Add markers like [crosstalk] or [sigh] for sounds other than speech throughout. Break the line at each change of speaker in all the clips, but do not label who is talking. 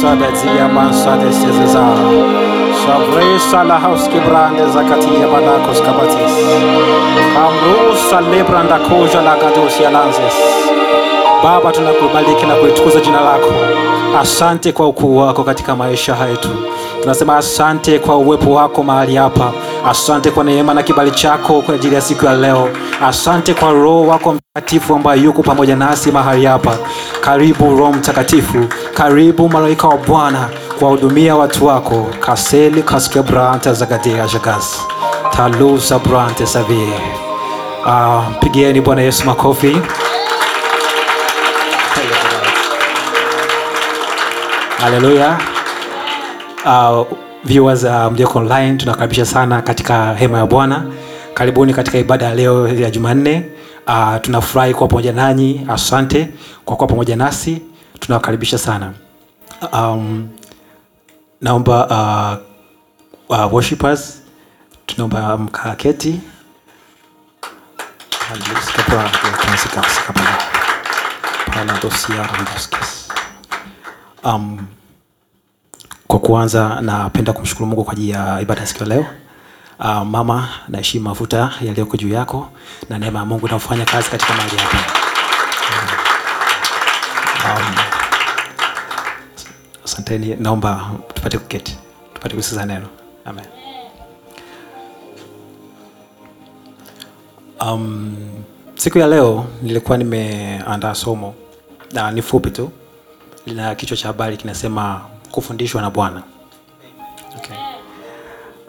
sada zia mansade sezeza. Savre sala haus kibrande zakati ya balakos kabatis. La gados ya lanzes. Baba, tunakubaliki na kuitukuza jina lako. Asante kwa ukuu wako katika maisha yetu. Tunasema asante kwa uwepo wako mahali hapa. Asante kwa neema na kibali chako kwa ajili ya siku ya leo. Asante kwa Roho wako Mtakatifu ambaye yuko pamoja nasi mahali hapa. Karibu Roho Mtakatifu, karibu malaika wa Bwana kuwahudumia watu wako. kaseli kaskebranta zagadia jagas taluza brante savie. Uh, pigieni Bwana Yesu makofi. Haleluya. Uh, viewers uh, mlioko online tunakaribisha sana katika hema ya Bwana. Karibuni katika ibada ya leo ya Jumanne. Uh, tunafurahi kuwa pamoja nanyi. Asante kwa kuwa pamoja nasi, tunawakaribisha sana. Um, naomba uh, uh, worshipers tunaomba mkaketi. Um, kwa kuanza napenda kumshukuru Mungu kwa ajili ya ibada ya siku ya leo. Uh, mama, naheshimu mafuta yaliyoko juu yako na neema ya Mungu inafanya kazi katika mahali hapa. Um, asanteni, naomba tupate kuketi, tupate kusikiza neno. Amen. Um, siku ya leo nilikuwa nimeandaa somo na ni fupi tu, lina kichwa cha habari kinasema kufundishwa na Bwana. Okay.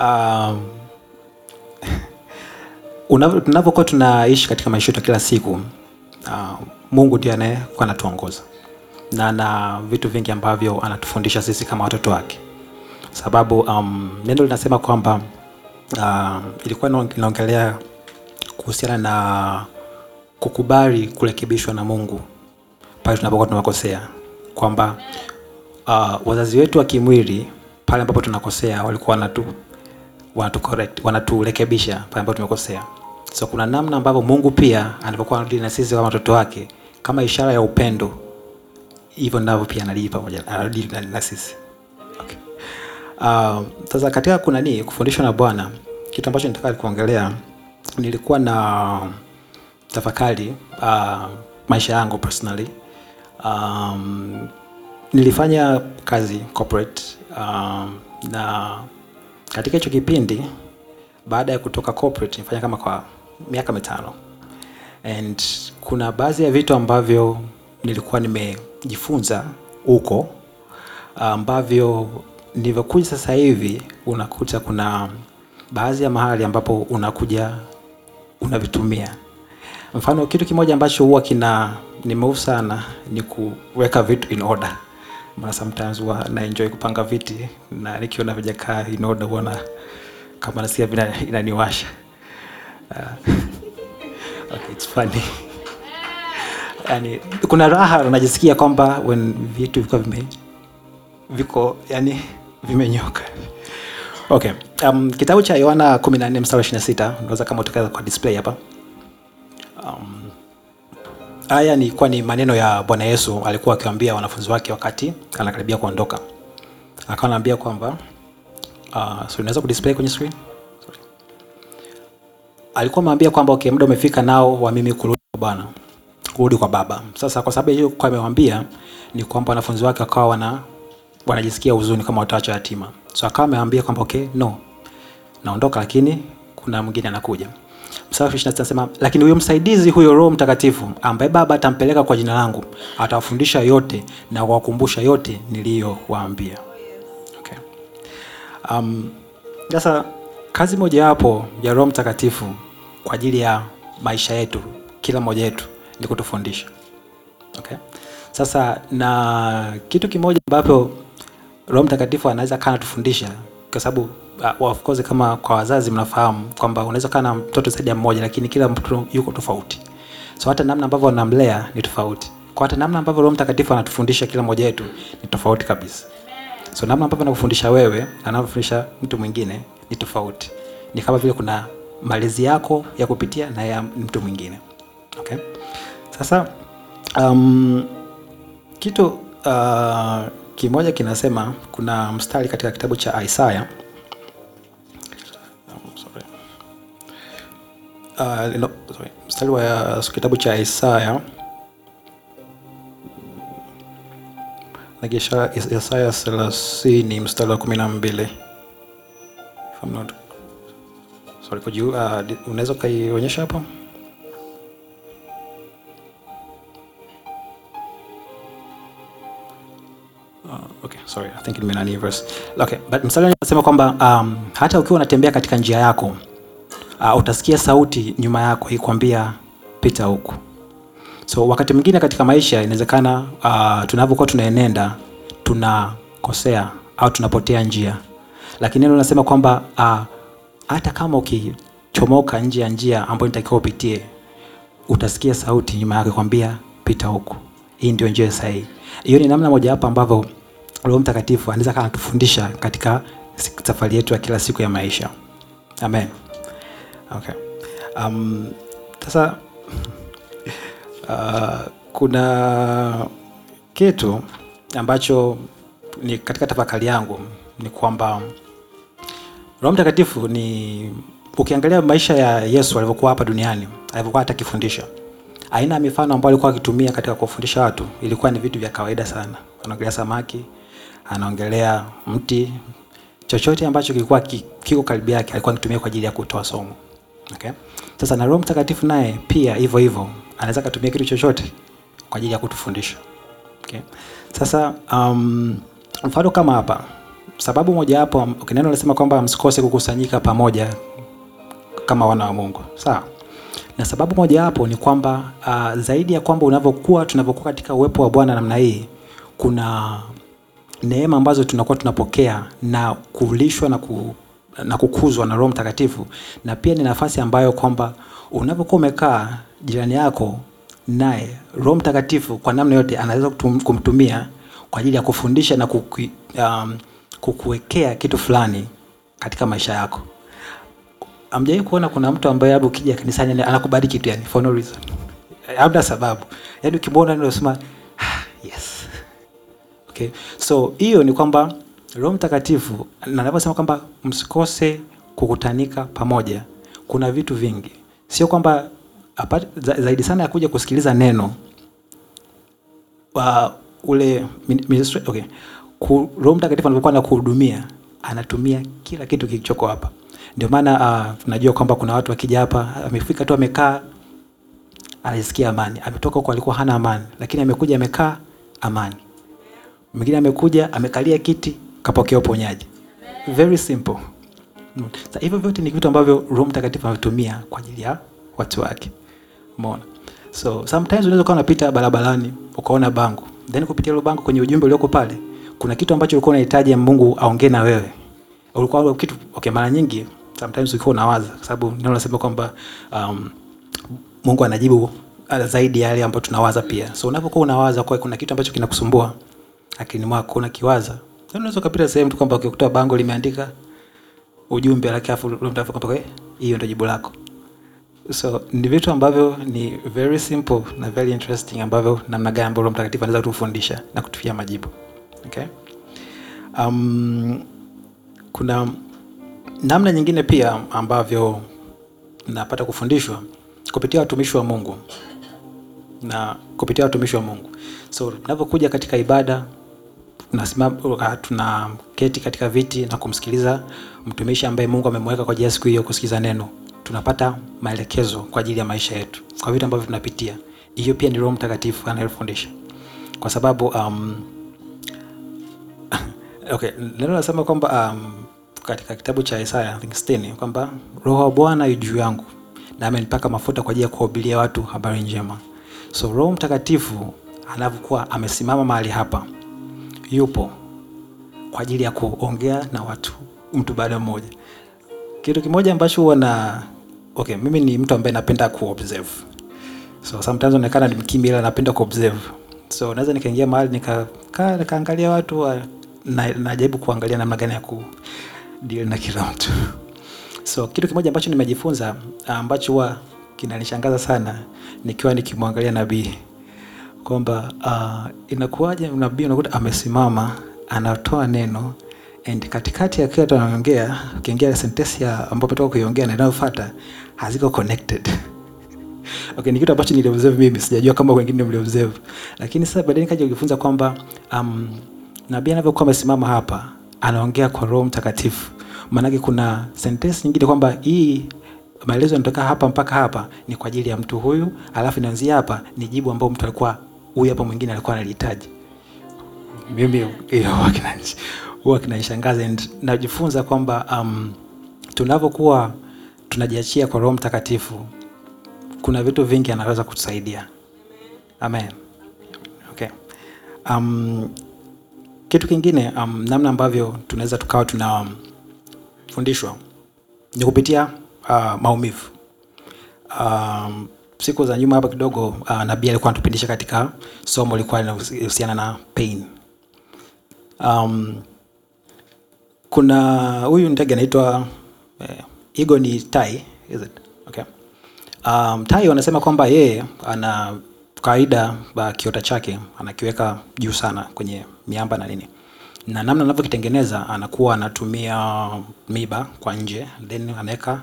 Um, unavyo- tunavyokuwa tunaishi katika maisha yetu kila siku uh, Mungu ndiye anayekuwa anatuongoza. Na na vitu vingi ambavyo anatufundisha sisi kama watoto wake, sababu um, neno linasema kwamba uh, ilikuwa inaongelea kuhusiana na kukubali kurekebishwa na Mungu pale tunapokuwa tunakosea, kwamba uh, wazazi wetu wa kimwili pale ambapo tunakosea walikuwa wanatu wanatu correct, wanaturekebisha pale ambapo tumekosea. So kuna namna ambavyo Mungu pia anapokuwa anadili na sisi kama watoto wake kama ishara ya upendo, hivyo ndivyo pia anadili pamoja anadili na, na sisi. Okay. Uh, sasa katika kuna nini kufundishwa na Bwana, kitu ambacho nitaka kuongelea, nilikuwa na tafakari uh, maisha yangu personally um, nilifanya kazi corporate um, na katika hicho kipindi baada ya kutoka corporate nilifanya kama kwa miaka mitano. And kuna baadhi ya vitu ambavyo nilikuwa nimejifunza huko ambavyo nilivyokuja sasa hivi unakuta kuna baadhi ya mahali ambapo unakuja unavitumia. Mfano kitu kimoja ambacho huwa kina nimeu sana ni kuweka vitu in order maana sometimes huwa na kupanga viti na nikiona vijakaa in order kama nasikia vina inaniwasha. Uh, [laughs] okay, it's funny. Yani kuna raha unajisikia kwamba when vitu viko vime viko yani vimenyoka. Okay um, kitabu cha yohana 14 mstari wa 26 unaweza kama utokeza kwa display hapa haya nikuwa ni maneno ya bwana yesu alikuwa akiwaambia wanafunzi wake wakati anakaribia kuondoka. Akawa anaambia kwamba uh, so unaweza kudisplay kwenye screen? Alikuwa ameambia kwamba okay, muda umefika nao wa mimi kurudi kwa bwana. Kurudi kwa baba. Sasa kwa sababu hiyo kwa amewambia ni kwamba wanafunzi wake wakawa wana wanajisikia huzuni kama watawacha yatima. So akawa amewambia kwamba okay no. Naondoka lakini kuna mwingine anakuja mstari wa 26 anasema lakini huyo msaidizi huyo roho mtakatifu ambaye baba atampeleka kwa jina langu atawafundisha yote na kuwakumbusha yote niliyowaambia okay. um, sasa kazi mojawapo ya roho mtakatifu kwa ajili ya maisha yetu kila mmoja wetu ni kutufundisha okay. sasa na kitu kimoja ambapo roho mtakatifu anaweza kana tufundisha kwa sababu uh, of course kama kwa wazazi mnafahamu kwamba unaweza kaa na mtoto zaidi ya mmoja lakini kila mtoto yuko tofauti. So hata namna ambavyo wanamlea ni tofauti. Kwa hata namna ambavyo roho mtakatifu anatufundisha kila mmoja wetu ni tofauti kabisa. So namna ambavyo anakufundisha wewe na anavyofundisha mtu mwingine ni tofauti. Ni kama vile kuna malezi yako ya kupitia na ya mtu mwingine. Okay? sasa um, kitu uh, kimoja kinasema, kuna mstari katika kitabu cha Isaya Uh, mstari wa kitabu cha Isaya nagesha Isaya thelathini mstari wa kumi na I'm uh, unaweza ukaionyesha hapo? Uh. Okay, but mstari anasema kwamba um, hata ukiwa unatembea katika njia yako uh, utasikia sauti nyuma yako ikwambia pita huku. So wakati mwingine katika maisha inawezekana uh, tunavyokuwa tunaenenda tunakosea au tunapotea njia, lakini neno linasema kwamba uh, kama ukichomoka nje ya njia ambayo nitakiwa upitie, utasikia sauti nyuma yako ikwambia pita huku, hii ndio njia sahihi. Hiyo ni namna mojawapo ambavyo Roho Mtakatifu anaweza kana tufundisha katika safari yetu ya kila siku ya maisha. Amen. Okay. Um, sasa [laughs] uh, kuna kitu ambacho ni katika tafakari yangu ni kwamba Roho Mtakatifu ni ukiangalia maisha ya Yesu alivyokuwa hapa duniani, alivyokuwa hata akifundisha, aina ya mifano ambayo alikuwa akitumia katika kuwafundisha watu ilikuwa ni vitu vya kawaida sana. Anaongelea samaki, anaongelea mti, chochote ambacho kilikuwa kiko karibu yake alikuwa akitumia kwa ajili ya kutoa somo. Okay? Sasa na Roho Mtakatifu naye pia hivyo hivyo anaweza kutumia kitu chochote kwa ajili ya kutufundisha. Okay? Sasa um, mfano kama hapa, sababu mojawapo okay, neno kwamba msikose kukusanyika pamoja kama wana wa Mungu. Sawa? Na sababu mojawapo ni kwamba uh, zaidi ya kwamba unavyokuwa tunavyokuwa katika uwepo wa Bwana namna hii, kuna neema ambazo tunakuwa tunapokea na kulishwa na, ku, na kukuzwa na Roho Mtakatifu, na pia ni nafasi ambayo kwamba unapokuwa umekaa jirani yako naye Roho Mtakatifu kwa namna yote anaweza kumtumia kwa ajili ya kufundisha na kuku, um, kukuwekea kitu fulani katika maisha yako. Amjai kuona kuna mtu ambaye labda ukija kanisani anakubariki tu yani for no reason. Labda sababu. Yaani ukimwona unasema ah, yes. Okay. So hiyo ni kwamba Roho Mtakatifu na anaposema kwamba msikose kukutanika pamoja, kuna vitu vingi, sio kwamba zaidi sana ya kuja kusikiliza neno wa ule ministry, okay. Roho Mtakatifu anapokuwa anakuhudumia anatumia kila kitu kilichoko hapa. Ndio maana uh, kwamba kuna watu wakija hapa, amefika tu amekaa anajisikia amani, ametoka huko alikuwa hana amani, lakini amekuja amekaa amani mwingine amekuja amekalia kiti kapokea uponyaji. Very simple. Sasa hivyo vyote ni vitu ambavyo Roho Mtakatifu anatumia kwa ajili ya watu wake. Umeona? So sometimes unaweza kuwa unapita barabarani ukaona bango. Then kupitia hilo bango kwenye ujumbe ulioko pale, kuna kitu ambacho ulikuwa unahitaji Mungu aongee na wewe. Ulikuwa kitu okay, mara nyingi sometimes ulikuwa unawaza kwa sababu neno nasema kwamba um, Mungu anajibu uh, zaidi yale ambayo tunawaza pia. So unapokuwa unawaza kwa kuna kitu ambacho kinakusumbua akilini mwako unakiwaza, unaweza ukapita sehemu tu kwamba ukikuta bango limeandika ujumbe lakini afu Mtakatifu kwamba "Eh, hiyo ndio jibu lako. So ni vitu ambavyo ni very simple na very interesting ambavyo namna gani ambavyo Mtakatifu anaweza kutufundisha na kutufia majibu. Okay? Um, kuna namna nyingine pia ambavyo napata kufundishwa kupitia watumishi wa Mungu na kupitia watumishi wa Mungu. So tunapokuja katika ibada tunasimama tunaketi katika viti na kumsikiliza mtumishi ambaye Mungu amemweka kwa ajili ya siku hiyo kusikiliza neno. Tunapata maelekezo kwa ajili ya maisha yetu, kwa vitu ambavyo tunapitia. Hiyo pia ni Roho Mtakatifu anayefundisha, kwa sababu um, [laughs] okay, neno nasema kwamba um, katika kitabu cha Isaya I think 60 kwamba Roho wa Bwana yu juu yangu na amenipaka mafuta kwa ajili ya kuwahubiria watu habari njema. So Roho Mtakatifu anavyokuwa amesimama mahali hapa, yupo kwa ajili ya kuongea na watu mtu baada mmoja. Kitu kimoja ambacho huwa na okay, mimi ni mtu ambaye napenda kuobserve. So sometimes naonekana ni mkimya ila napenda kuobserve. So naweza nikaingia mahali nikakaa nikaangalia watu wa, na najaribu kuangalia namna gani ya ku deal na kila mtu. So kitu kimoja ambacho nimejifunza ambacho huwa kinanishangaza sana nikiwa nikimwangalia nabii kwamba uh, inakuwaje nabii unakuta amesimama anatoa neno and katikati ya kile tunaongea, ukiingia sentensi ya ambapo toka kuiongea na inayofuata haziko connected. [laughs] Okay, ni kitu ambacho niliobserve mimi, sijajua kama wengine mliobserve. Lakini sasa baadaye nikaja kujifunza kwamba um, nabii anavyokuwa amesimama hapa anaongea kwa Roho Mtakatifu. Maanake kuna sentensi nyingine kwamba hii maelezo yanatoka hapa mpaka hapa ni kwa ajili ya mtu huyu, alafu inaanzia hapa ni jibu ambao mtu alikuwa huyu hapa mwingine alikuwa analihitaji. Mimi huwa kinanishangaza najifunza kwamba um, tunavyokuwa tunajiachia kwa Roho Mtakatifu kuna vitu vingi anaweza kutusaidia. Amen. Okay. Um, kitu kingine um, namna ambavyo tunaweza tukawa tunafundishwa um, ni kupitia uh, maumivu. Um, siku za nyuma hapa kidogo uh, nabii alikuwa anatupindisha katika somo lilikuwa linahusiana na pain. Um, kuna huyu ndege anaitwa eh, Igo ni tai, is it? Okay. Um, tai wanasema kwamba yeye ana kawaida kiota chake anakiweka juu sana kwenye miamba na nini, na namna anavyokitengeneza anakuwa anatumia miba kwa nje, then anaweka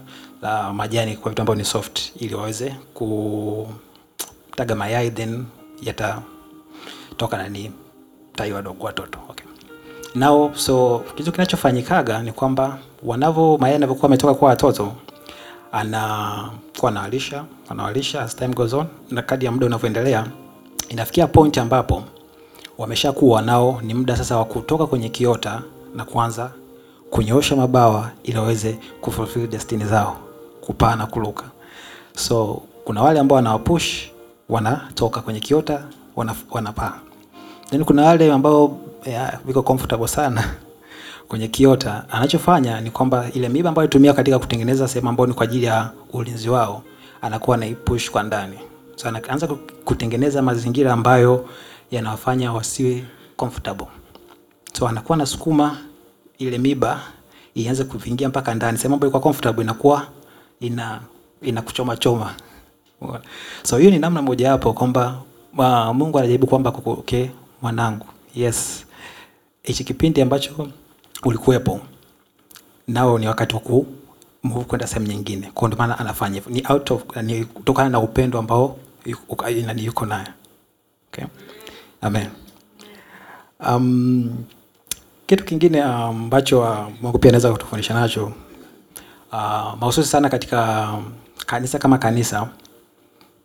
majani kwa vitu ambavyo ni soft, ili waweze kutaga mayai then yatatoka nani, tai wadogo watoto. Okay. Nao so kitu kinachofanyikaga ni kwamba wanavyo mayai yanavyokuwa ametoka kwa watoto anakuwa anawalisha anawalisha as time goes on, na kadi ya muda unavyoendelea inafikia point ambapo wameshakuwa nao, ni muda sasa wa kutoka kwenye kiota na kuanza kunyoosha mabawa ili waweze kufulfill destiny zao, kupaa na kuruka. So kuna wale ambao wanawapush wanatoka kwenye kiota wanapaa, then kuna wale ambao viko comfortable sana [laughs] kwenye kiota, anachofanya ni kwamba ile miba ambayo itumia katika kutengeneza sehemu ambayo ni kwa ajili ya ulinzi wao, anakuwa anaipush kwa ndani. So anaanza kutengeneza mazingira ambayo yanawafanya wasiwe comfortable. So anakuwa anasukuma ile miba ianze kuvingia mpaka ndani, Sema ambayo iko comfortable inakuwa ina inakuchoma choma. So hiyo ni namna moja hapo kwamba Mungu anajaribu kwamba okay, mwanangu, yes, hichi kipindi ambacho ulikuwepo nao ni wakati wa ku kwenda sehemu nyingine. Kwa ndio maana anafanya hivyo, ni out of ni kutokana na upendo ambao yuko nayo. Okay, amen. Um, kitu kingine ambacho um, Mungu pia anaweza kutufundisha nacho uh, mahususi sana katika kanisa kama kanisa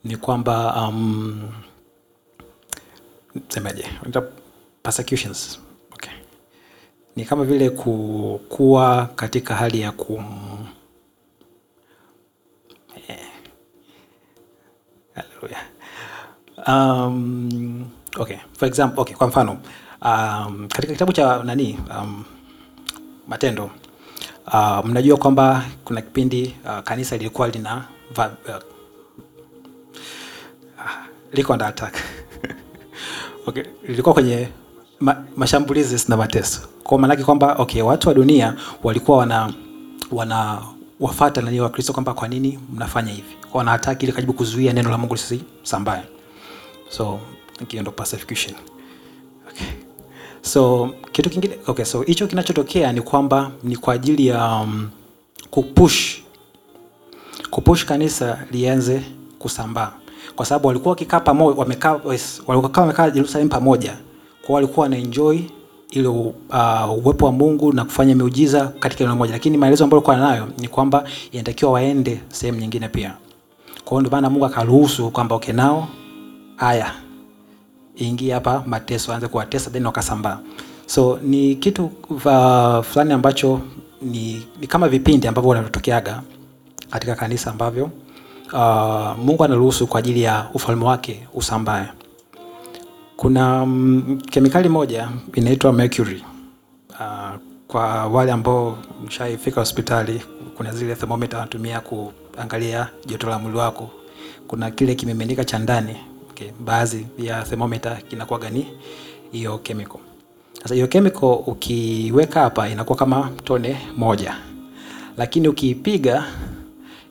ni kwamba um, semeje, persecutions ni kama vile kuwa katika hali ya kum eh. Um, okay. For example, okay, kwa mfano um, katika kitabu cha nani um, Matendo uh, mnajua kwamba kuna kipindi uh, kanisa lilikuwa lina uh, liko under attack [laughs] okay, lilikuwa kwenye ma, mashambulizi na mateso. Kwa maana yake kwamba okay, watu wa dunia walikuwa wana wana wafata nani wa Kristo kwamba kwa nini mnafanya hivi? Kwa attack ili kajibu kuzuia neno la Mungu lisisambae. So hiyo ndo persecution. Okay. So kitu kingine okay, so hicho kinachotokea ni kwamba ni kwa ajili ya um, kupush kupush kanisa lianze kusambaa, kwa sababu walikuwa wakikaa pamoja, wamekaa walikuwa wamekaa Yerusalemu pamoja kwa walikuwa wana enjoy ile uh, uwepo wa Mungu na kufanya miujiza katika eneo moja, lakini maelezo ambayo alikuwa nayo ni kwamba inatakiwa waende sehemu nyingine pia. Kwa hiyo ndio maana Mungu akaruhusu kwamba okay, nao haya ingia hapa mateso, aanze kuwatesa then wakasambaa. So ni kitu fulani ambacho ni, ni kama vipindi ambavyo wanatokeaga katika kanisa ambavyo uh, Mungu anaruhusu kwa ajili ya ufalme wake usambae. Kuna mm, kemikali moja inaitwa mercury. Uh, kwa wale ambao mshaifika hospitali, kuna zile thermometer wanatumia kuangalia joto la mwili wako. Kuna kile kimiminika cha ndani okay, baadhi ya thermometer kinakuwa gani hiyo chemical. Sasa hiyo chemical ukiweka hapa inakuwa kama tone moja, lakini ukiipiga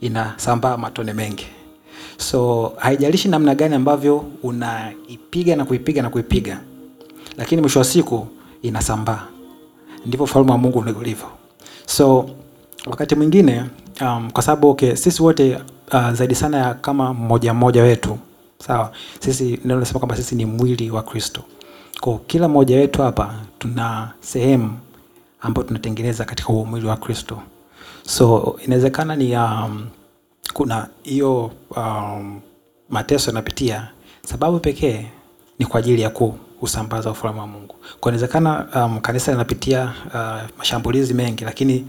inasambaa matone mengi. So haijalishi namna gani ambavyo unaipiga na kuipiga na kuipiga, lakini mwisho wa siku inasambaa. Ndivyo ufalme wa Mungu ulivyo. So wakati mwingine um, kwa sababu okay, sisi wote uh, zaidi sana ya kama mmoja mmoja wetu sawa, sisi neno linasema kwamba sisi ni mwili wa Kristo. Kwa kila mmoja wetu hapa tuna sehemu ambayo tunatengeneza katika huo mwili wa Kristo. So inawezekana ni um, kuna hiyo um, mateso yanapitia, sababu pekee ni kwa ajili ya kuusambaza ufalme wa Mungu. Kwa inawezekana um, kanisa linapitia uh, mashambulizi mengi, lakini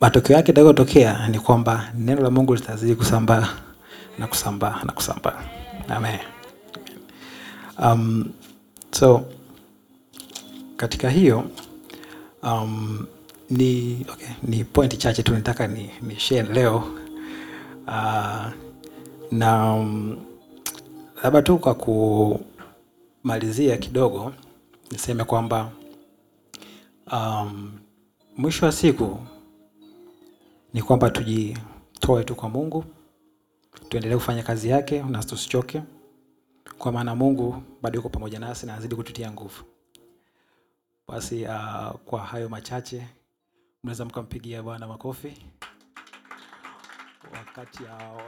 matokeo yake itakayotokea ni kwamba neno la Mungu litazidi kusambaa na kusambaa na kusambaa. Amen. Um, so katika hiyo um, ni, okay, ni pointi chache tu nitaka ni, ni share leo uh, na um, labda tu kwa kumalizia kidogo niseme kwamba um, mwisho wa siku ni kwamba tujitoe tu kwa Mungu, tuendelee kufanya kazi yake na tusichoke, kwa maana Mungu bado yuko pamoja nasi na anazidi kututia nguvu. Basi uh, kwa hayo machache mnaweza mkampigia Bwana makofi wakati uh,